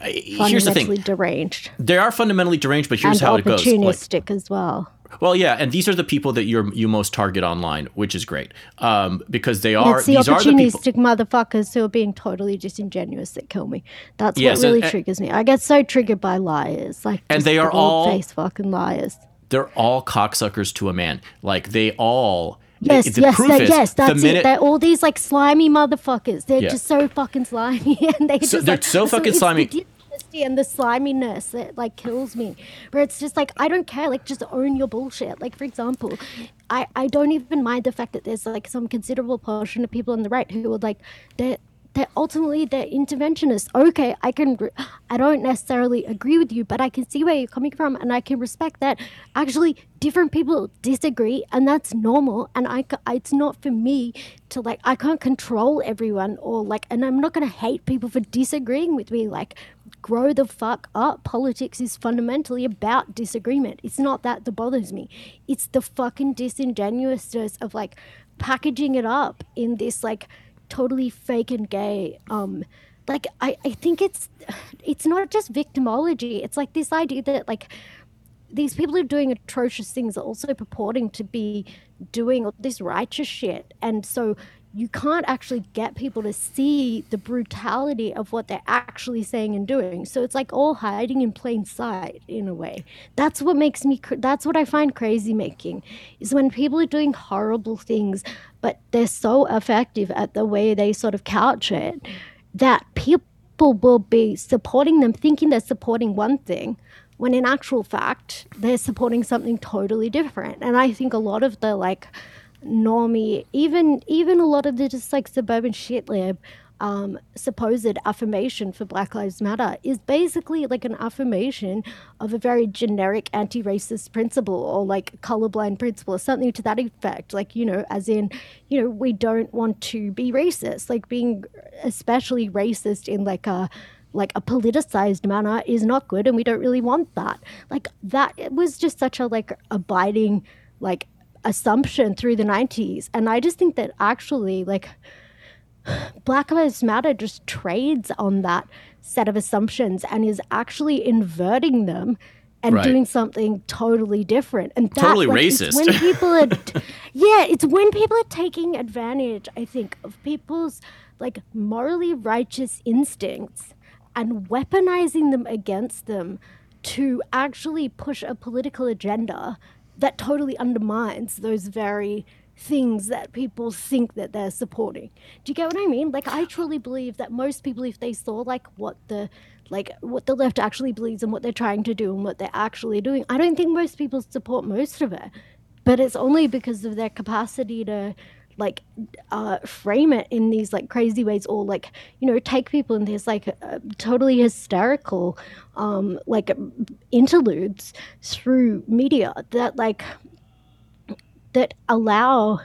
here's the thing: deranged they are fundamentally deranged, but here's and how it goes. Like, opportunistic as well. Well, yeah, and these are the people that you're you most target online, which is great um, because they are It's the these are the opportunistic motherfuckers who are being totally disingenuous that kill me. That's Yes, what really and- triggers me. I get so triggered by liars, like And they are all- face fucking liars. They're all cocksuckers to a man. Like they all. Yes, yes, they, is, yes, the that's minute, it. They're all these like slimy motherfuckers. They're Yeah. just so fucking slimy, and they So just they're like, so fucking slimy. The dishonesty and the sliminess that like kills me. Where it's just like I don't care. Like just own your bullshit. Like for example, I I don't even mind the fact that there's like some considerable portion of people on the right who would like they're they're ultimately they're interventionists. Okay, I can. I don't necessarily agree with you, but I can see where you're coming from, and I can respect that. Actually, different people disagree, and that's normal. And I, it's not for me to like. I can't control everyone, or like, and I'm not gonna hate people for disagreeing with me. Like, grow the fuck up. Politics is fundamentally about disagreement. It's not that that bothers me. It's the fucking disingenuousness of like packaging it up in this like totally fake and gay um like I, I think it's it's not just victimology it's like this idea that like these people are doing atrocious things are also purporting to be doing all this righteous shit and so you can't actually get people to see the brutality of what they're actually saying and doing. So it's like all hiding in plain sight in a way. That's what makes me that's what i find crazy making is when people are doing horrible things but they're so effective at the way they sort of couch it that people will be supporting them thinking they're supporting one thing when in actual fact they're supporting something totally different. And i think a lot of the like normie even even a lot of the just like suburban shit lib um, supposed affirmation for Black Lives Matter is basically like an affirmation of a very generic anti-racist principle or like colorblind principle or something to that effect. Like you know, as in, you know, we don't want to be racist. Like being especially racist in like a like a politicized manner is not good, and we don't really want that. Like that it was just such a like abiding like assumption through the 90s and i just think that actually like Black Lives Matter just trades on that set of assumptions and is actually inverting them and Right. doing something totally different. And that, Totally like, racist. when people are, yeah, it's when people are taking advantage. I think of people's like morally righteous instincts and weaponizing them against them to actually push a political agenda that totally undermines those very things that people think that they're supporting. Do you get what I mean? Like I truly believe that most people if they saw like what the like what the left actually believes and what they're trying to do and what they're actually doing, I don't think most people support most of it. But it's only because of their capacity to like uh, frame it in these like crazy ways or like you know take people in these like uh, totally hysterical um like interludes through media that like that allow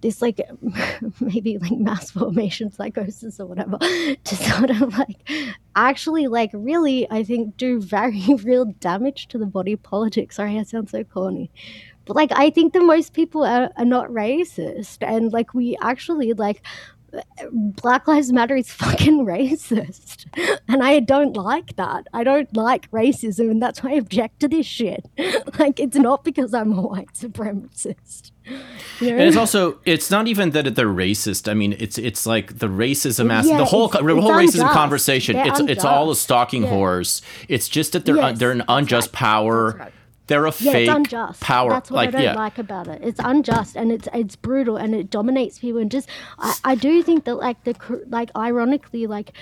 this like maybe like mass formation psychosis or whatever to sort of like actually like really i think do very real damage to the body politics. Sorry i sound so corny but like i think the most people are, are not racist and like we actually like Black Lives Matter is fucking racist. And I don't like that. I don't like racism, and that's why I object to this shit. Like, it's not because I'm a white supremacist. You know? And it's also it's not even that they're racist. I mean, it's it's like the racism as Yeah, the whole it's- the it's whole racism unjust. conversation. They're it's it's all a stalking Yeah. horse. It's just that they're uh, Yes, they're an unjust right. power. They're a yeah, fake it's unjust. power. That's what like I don't yeah. like about it. It's unjust and it's it's brutal and it dominates people and just I, I do think that like the like ironically like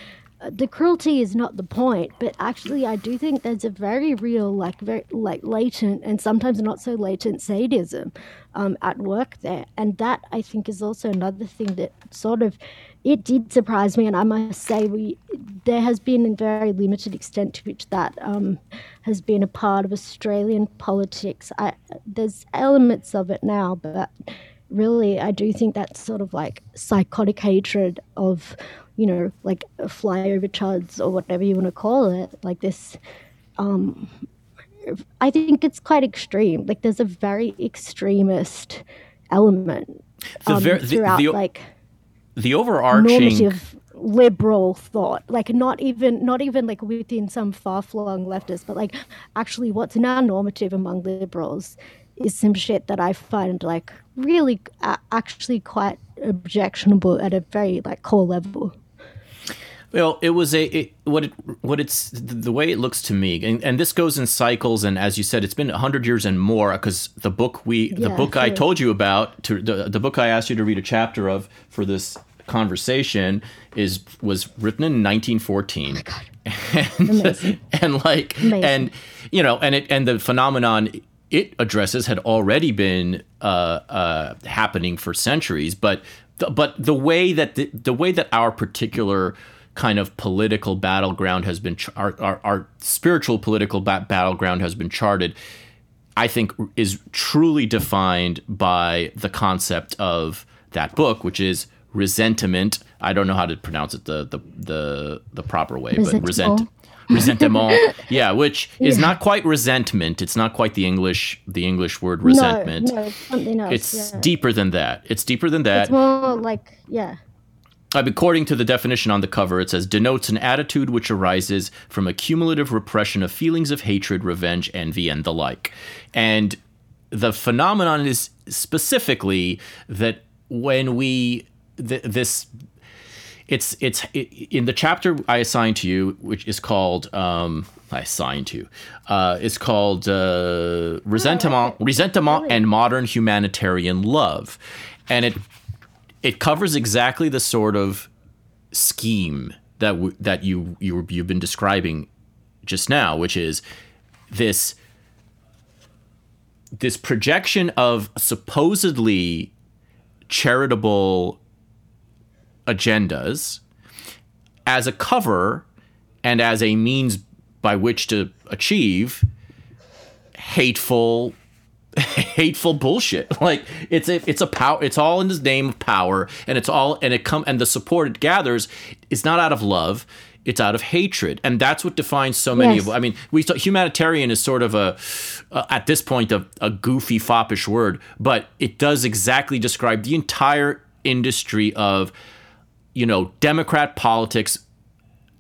uh, the cruelty is not the point, but actually I do think there's a very real like very like latent and sometimes not so latent sadism um, at work there, and that I think is also another thing that sort of it did surprise me, and I must say we there has been a very limited extent to which that um, has been a part of Australian politics. I, there's elements of it now, but really, I do think that's sort of like psychotic hatred of, you know, like flyover chuds or whatever you want to call it, like this. Um, I think it's quite extreme. Like there's a very extremist element um, ver- the- throughout, the- like The overarching normative liberal thought like not even not even like within some far-flung leftist but like actually what's now normative among liberals is some shit that i find like really uh, actually quite objectionable at a very like core level well, it was a it, what it what it's the way it looks to me, and, and this goes in cycles. And as you said, it's been hundred years and more because the book we the book sure. I told you about to the, the book I asked you to read a chapter of for this conversation is was written in 1914 and, and like Amazing. and you know and it and the phenomenon it addresses had already been uh, uh, happening for centuries but the, but the way that the, the way that our particular kind of political battleground has been our, our, our spiritual political ba- battleground has been charted i think is truly defined by the concept of that book which is resentment. I don't know how to pronounce it the the the, the proper way but resent resentment. Yeah which is not quite resentment. It's not quite the english the english word resentment. No, no it's something else it's yeah. deeper than that. It's deeper than that. It's more like yeah according to the definition on the cover, it says denotes an attitude which arises from a cumulative repression of feelings of hatred, revenge, envy, and the like. And the phenomenon is specifically that when we th- this it's it's it, in the chapter I assigned to you, which is called um, I assigned to, uh, it's called uh, resentment, oh, resentment, and modern humanitarian love, and it it covers exactly the sort of scheme that w- that you you you've been describing just now, which is this this projection of supposedly charitable agendas as a cover and as a means by which to achieve hateful hateful bullshit. Like it's a it's a power. It's all in the name of power, and it's all and it come and the support it gathers is not out of love. It's out of hatred, and that's what defines so many yes. of. I mean, we humanitarian is sort of a uh, at this point a, a goofy foppish word, but it does exactly describe the entire industry of you know Democrat politics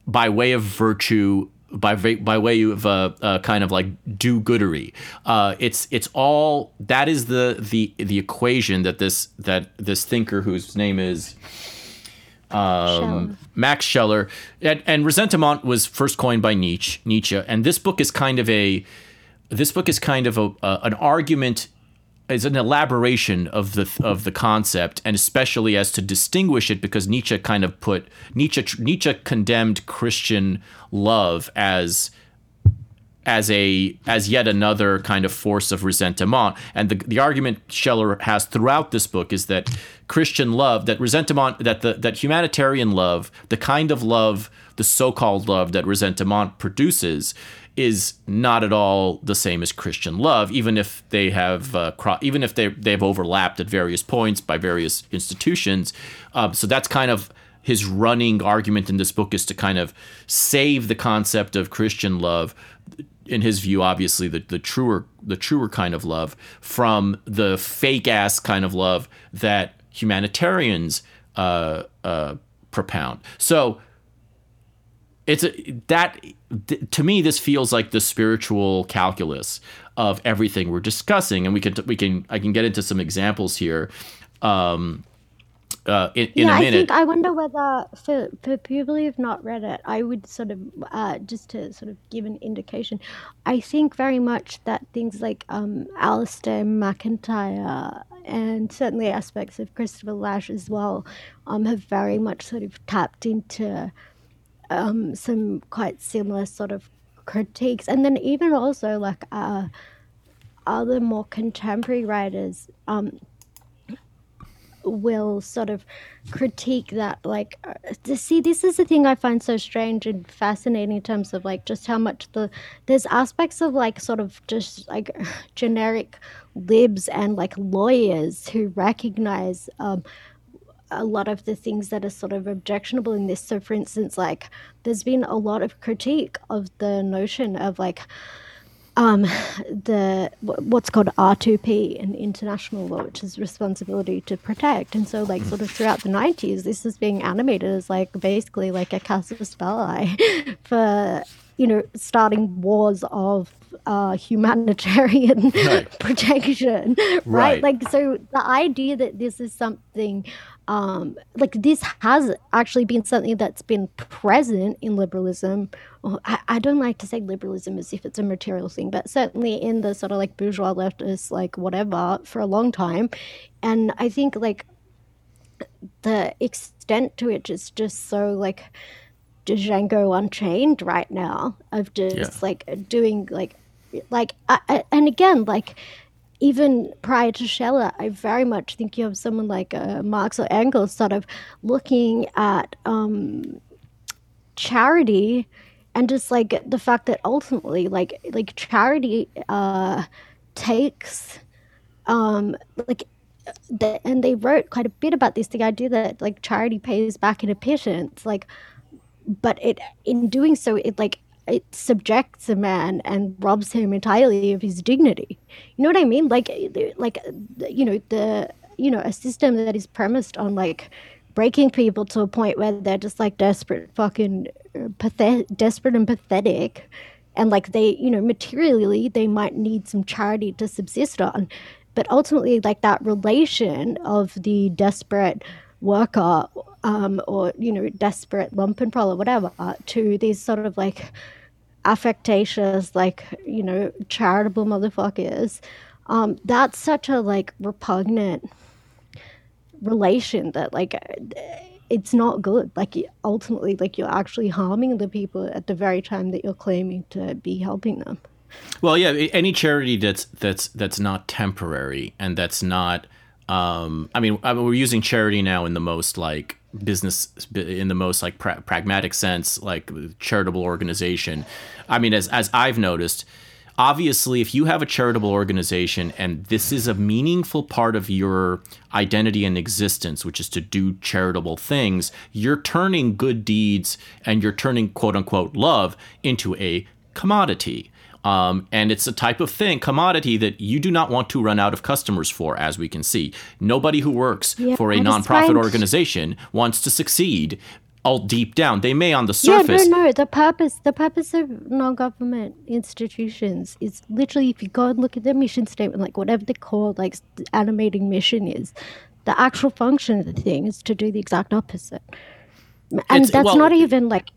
by way of virtue by by way of a, a kind of like do-goodery. Uh, it's it's all that is the the the equation that this that this thinker whose name is um, Max Scheler and, and resentment was first coined by Nietzsche. Nietzsche, and this book is kind of a this book is kind of a, a an argument is an elaboration of the of the concept, and especially as to distinguish it, because Nietzsche kind of put Nietzsche Nietzsche condemned Christian love as as a as yet another kind of force of resentment. And the the argument Scheler has throughout this book is that Christian love, that resentment, that the that humanitarian love, the kind of love, the so-called love that resentment produces, is not at all the same as Christian love, even if they have uh, cro- even if they they've overlapped at various points by various institutions. Um, so that's kind of his running argument in this book is to kind of save the concept of Christian love, in his view, obviously the, the truer the truer kind of love from the fake ass kind of love that humanitarians uh, uh, propound. So it's a, that to me this feels like the spiritual calculus of everything we're discussing and we can we can i can get into some examples here um, uh, in, in yeah, a minute. I think I wonder whether for for people who've not read it, I would sort of uh, just to sort of give an indication. I think very much that things like um, Alasdair MacIntyre and certainly aspects of Christopher Lasch as well um, have very much sort of tapped into um, some quite similar sort of critiques, and then even also like uh, other more contemporary writers um, will sort of critique that like uh, see this is the thing i find so strange and fascinating in terms of like just how much the there's aspects of like sort of just like generic libs and like lawyers who recognize um, a lot of the things that are sort of objectionable in this. So, for instance, like there's been a lot of critique of the notion of like um, the what's called R2P in international law, which is responsibility to protect. And so, like, sort of throughout the 90s, this is being animated as like basically like a casus belli for you know starting wars of uh, humanitarian right. protection, right? right? Like, so the idea that this is something um, like this has actually been something that's been present in liberalism. I, I, don't like to say liberalism as if it's a material thing, but certainly in the sort of like bourgeois leftist, like whatever, for a long time. And I think like the extent to which it's just so like Django Unchained right now of just yeah. like doing like like I, and again like even prior to Scheler, I very much think you have someone like uh, Marx or Engels sort of looking at um, charity and just like the fact that ultimately, like like charity uh, takes um, like the, and they wrote quite a bit about this the idea that like charity pays back in a pittance like but it in doing so it like it subjects a man and robs him entirely of his dignity. You know what I mean? Like, like you know the you know a system that is premised on like breaking people to a point where they're just like desperate, fucking uh, pathetic, desperate and pathetic, and like they you know materially they might need some charity to subsist on, but ultimately like that relation of the desperate worker um, or you know desperate lumpenproll or whatever to these sort of like affectatious like you know charitable motherfuckers um, that's such a like repugnant relation that like it's not good. Like ultimately like you're actually harming the people at the very time that you're claiming to be helping them. Well yeah any charity that's that's that's not temporary and that's not um, I mean, I mean, we're using charity now in the most like business, in the most like pra- pragmatic sense, like charitable organization. I mean, as as I've noticed, obviously, if you have a charitable organization and this is a meaningful part of your identity and existence, which is to do charitable things, you're turning good deeds and you're turning quote unquote love into a commodity. Um, and it's a type of thing, commodity that you do not want to run out of customers for, as we can see. Nobody who works yeah, for a nonprofit organization wants to succeed. All deep down, they may on the surface. Yeah, no, no. The purpose, the purpose of non-government institutions is literally, if you go and look at their mission statement, like whatever they call like animating mission is, the actual function of the thing is to do the exact opposite. And it's, that's well, not even like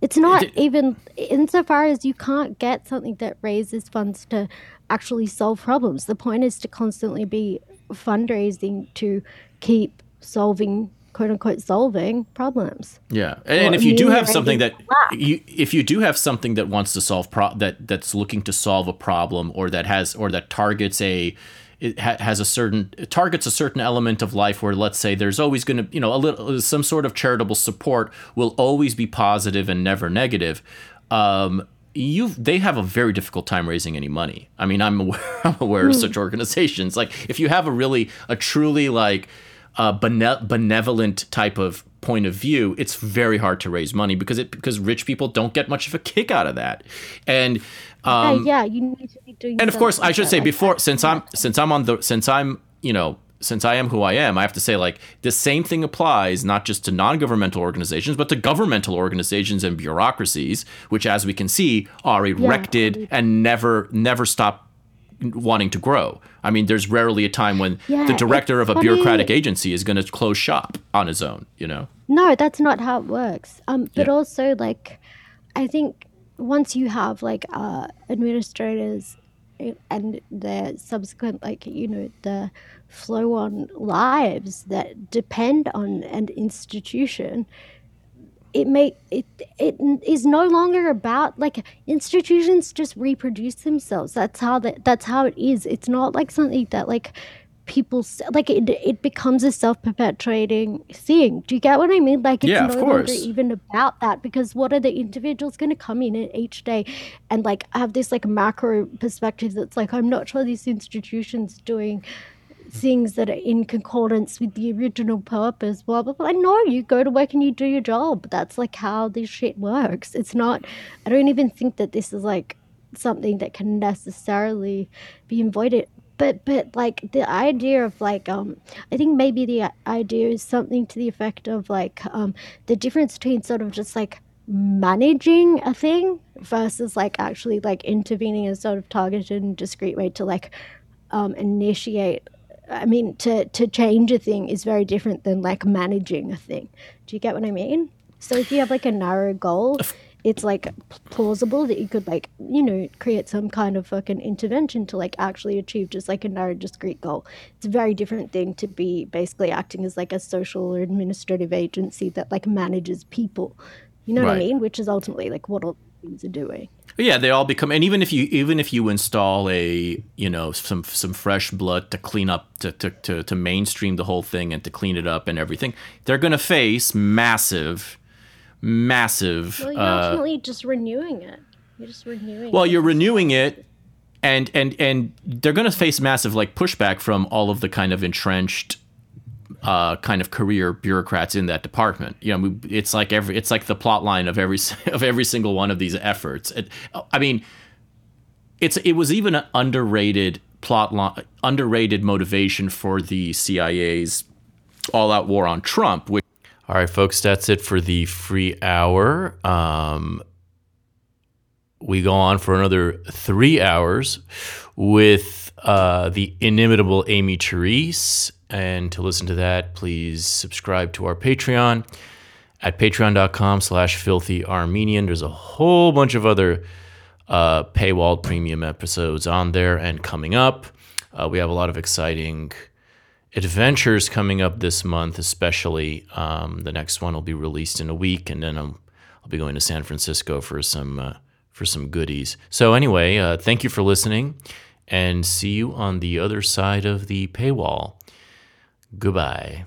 it's not even insofar as you can't get something that raises funds to actually solve problems. The point is to constantly be fundraising to keep solving quote unquote solving problems. Yeah, and, and if you do have something that you, if you do have something that wants to solve pro- that that's looking to solve a problem or that has or that targets a it ha- has a certain it targets a certain element of life where let's say there's always going to you know a little some sort of charitable support will always be positive and never negative um, you they have a very difficult time raising any money i mean i'm aware, I'm aware mm. of hmm. such organizations like if you have a really a truly like uh, bene- benevolent type of point of view, it's very hard to raise money because it because rich people don't get much of a kick out of that. And um, yeah, yeah, you need to be. And of course, I should say like before, that. since I'm since I'm on the since I'm you know since I am who I am, I have to say like the same thing applies not just to non-governmental organizations, but to governmental organizations and bureaucracies, which, as we can see, are erected yeah. and never never stop wanting to grow. I mean, there's rarely a time when yeah, the director of a funny. bureaucratic agency is going to close shop on his own. You know? No, that's not how it works. Um, but yeah. also like, I think once you have like uh, administrators and the subsequent like you know the flow on lives that depend on an institution it may it it is no longer about like institutions just reproduce themselves. That's how that that's how it is. It's not like something that like people like it, it becomes a self-perpetuating thing. Do you get what i mean? Like it's yeah, no longer even about that because what are the individuals going to come in each day and like have this like macro perspective that's like i'm not sure these institutions doing things that are in concordance with the original purpose blah blah blah. No you go to work and you do your job that's like how this shit works. It's not i don't even think that this is like something that can necessarily be avoided but but like the idea of like um i think maybe the idea is something to the effect of like um the difference between sort of just like managing a thing versus like actually like intervening in a sort of targeted and discrete way to like um initiate i mean to to change a thing is very different than like managing a thing. Do you get what i mean? So if you have like a narrow goal it's like plausible that you could like you know create some kind of fucking intervention to like actually achieve just like a narrow discrete goal. It's a very different thing to be basically acting as like a social or administrative agency that like manages people. You know what i mean? Which is ultimately like what all things are doing. Yeah, they all become, and even if you even if you install a you know some some fresh blood to clean up to to to, to mainstream the whole thing and to clean it up and everything, they're going to face massive, massive. well you're uh, ultimately just renewing it you're just renewing well, it. you're renewing it, and and and they're going to face massive like pushback from all of the kind of entrenched. Uh, kind of career bureaucrats in that department. You know, it's like every, it's like the plot line of every of every single one of these efforts. It, I mean, it's it was even an underrated plot line, underrated motivation for the CIA's all-out war on Trump. Which, all right, folks, that's it for the free hour. Um, we go on for another three hours with uh, the inimitable Aimee Terese. And to listen to that, please subscribe to our Patreon at patreon.com slash filthy armenian. There's a whole bunch of other uh, paywalled premium episodes on there and coming up. Uh, we have a lot of exciting adventures coming up this month, especially. Um, the next one will be released in a week, and then I'll, I'll be going to San Francisco for some uh, for some goodies. So anyway, uh, thank you for listening, and see you on the other side of the paywall. Goodbye.